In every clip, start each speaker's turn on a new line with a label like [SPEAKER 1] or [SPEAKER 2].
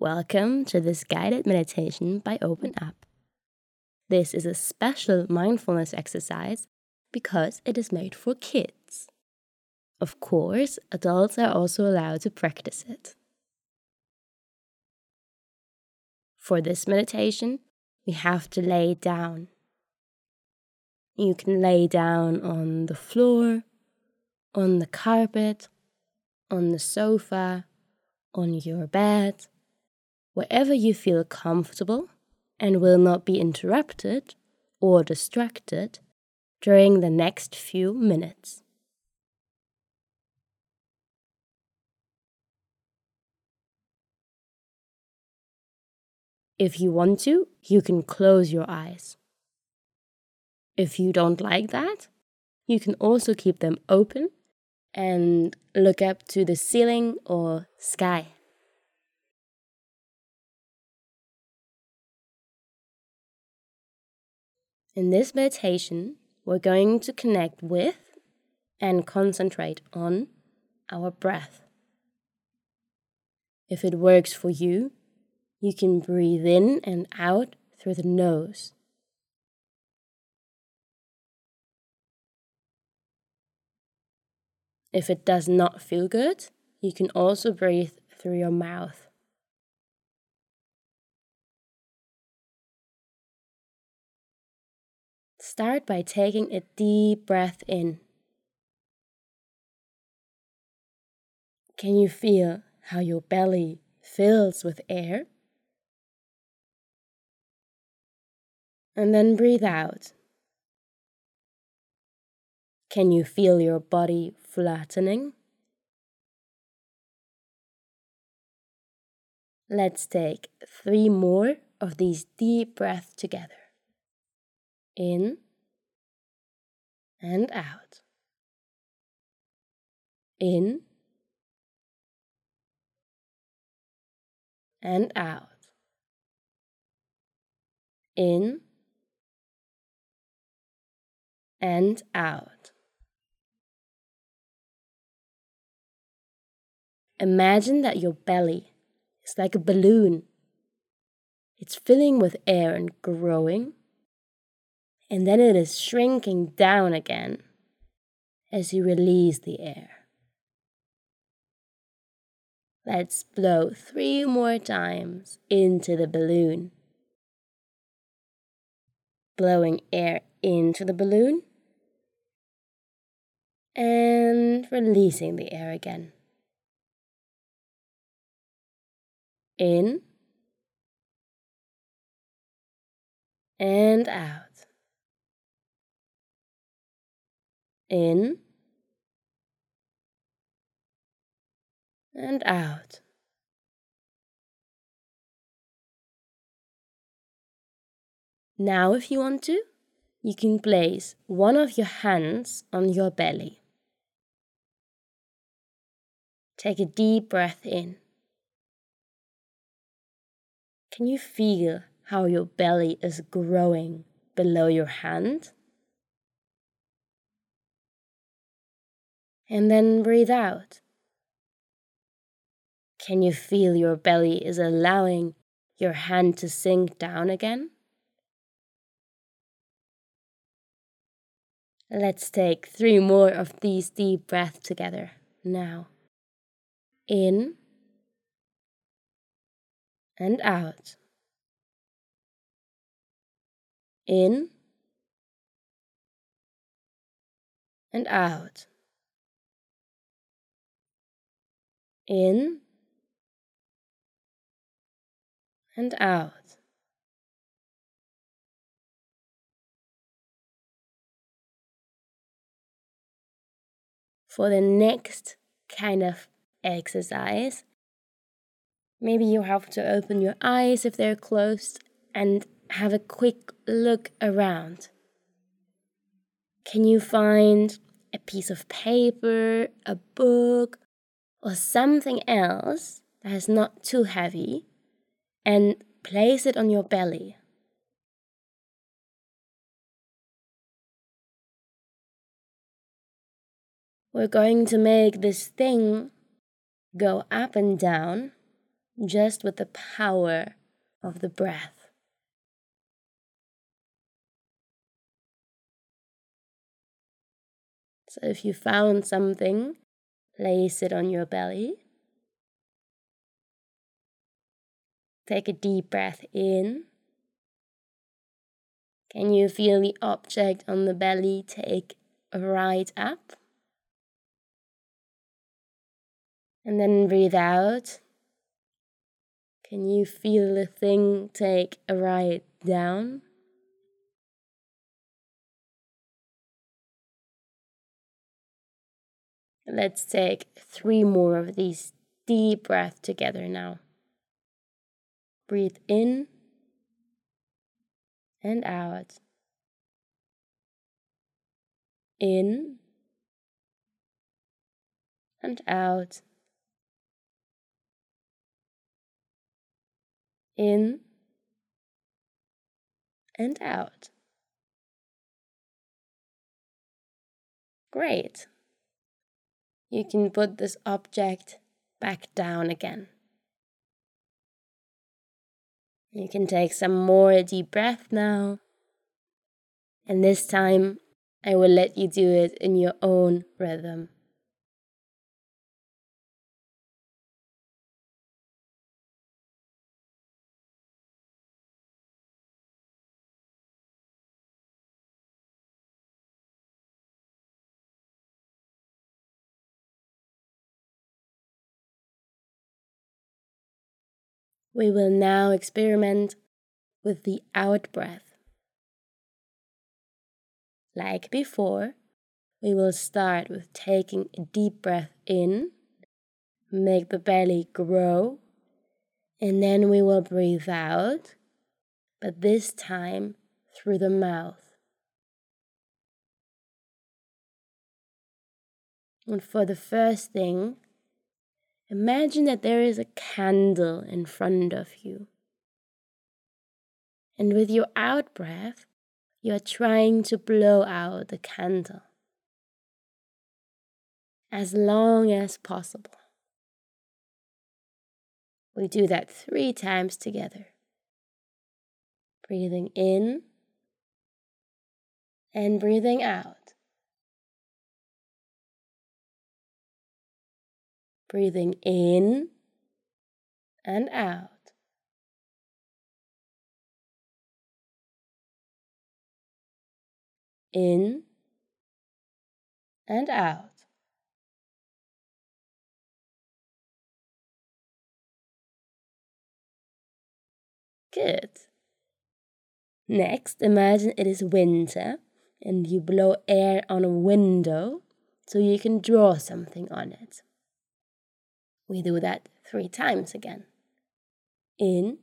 [SPEAKER 1] Welcome to this guided meditation by OpenUp. This is a special mindfulness exercise because it is made for kids. Of course, adults are also allowed to practice it. For this meditation, we have to lay down. You can lay down on the floor, on the carpet, on the sofa, on your bed wherever you feel comfortable and will not be interrupted or distracted during the next few minutes. If you want to, you can close your eyes. If you don't like that, you can also keep them open and look up to the ceiling or sky. In this meditation, we're going to connect with and concentrate on our breath. If it works for you, you can breathe in and out through the nose. If it does not feel good, you can also breathe through your mouth. Start by taking a deep breath in. Can you feel how your belly fills with air? And then breathe out. Can you feel your body flattening? Let's take three more of these deep breaths together in and out, in and out, in and out. Imagine that your belly is like a balloon. It's filling with air and growing and then it is shrinking down again as you release the air. Let's blow three more times into the balloon. Blowing air into the balloon and releasing the air again. In and out. In and out. Now, if you want to, you can place one of your hands on your belly. Take a deep breath in. Can you feel how your belly is growing below your hand? And then breathe out. Can you feel your belly is allowing your hand to sink down again? Let's take three more of these deep breaths together now. In and out. In and out. In and out. For the next kind of exercise, maybe you have to open your eyes if they're closed and have a quick look around. Can you find a piece of paper, a book, or something else that is not too heavy and place it on your belly. We're going to make this thing go up and down just with the power of the breath. So if you found something, place it on your belly. Take a deep breath in. Can you feel the object on the belly take a right up? And then breathe out. Can you feel the thing take a right down? Let's take three more of these deep breaths together now. Breathe in and out. In and out. In and out. Great you can put this object back down again. You can take some more deep breath now. And this time, I will let you do it in your own rhythm. We will now experiment with the out breath. Like before, we will start with taking a deep breath in, make the belly grow, and then we will breathe out, but this time through the mouth. And for the first thing, Imagine that there is a candle in front of you. And with your out breath, you are trying to blow out the candle as long as possible. We do that three times together. Breathing in and breathing out. Breathing in and out. In and out. Good. Next, imagine it is winter and you blow air on a window so you can draw something on it. We do that three times again. In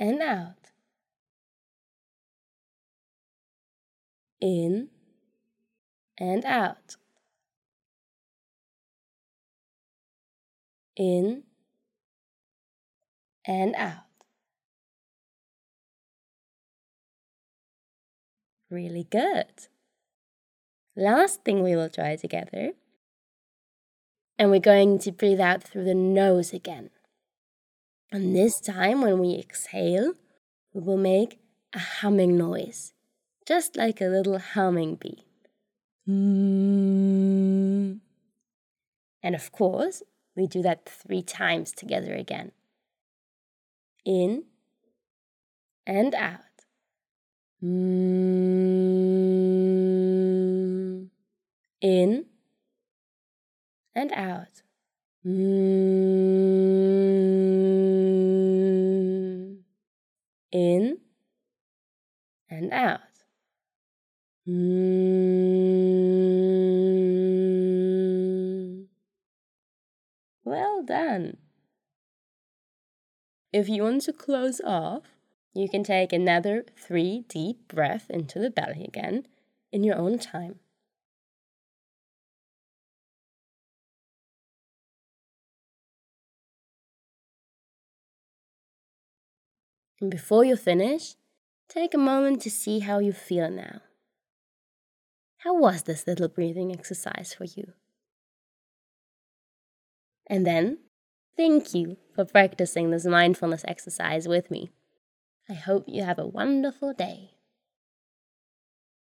[SPEAKER 1] and out. In and out. In and out. Really good. Last thing we will try together and we're going to breathe out through the nose again. And this time, when we exhale, we will make a humming noise, just like a little humming bee. And of course, we do that three times together again. In and out. In and out. Mm. In and out. Mm. Well done. If you want to close off, you can take another three deep breaths into the belly again in your own time. And before you finish, take a moment to see how you feel now. How was this little breathing exercise for you? And then Thank you for practicing this mindfulness exercise with me. I hope you have a wonderful day.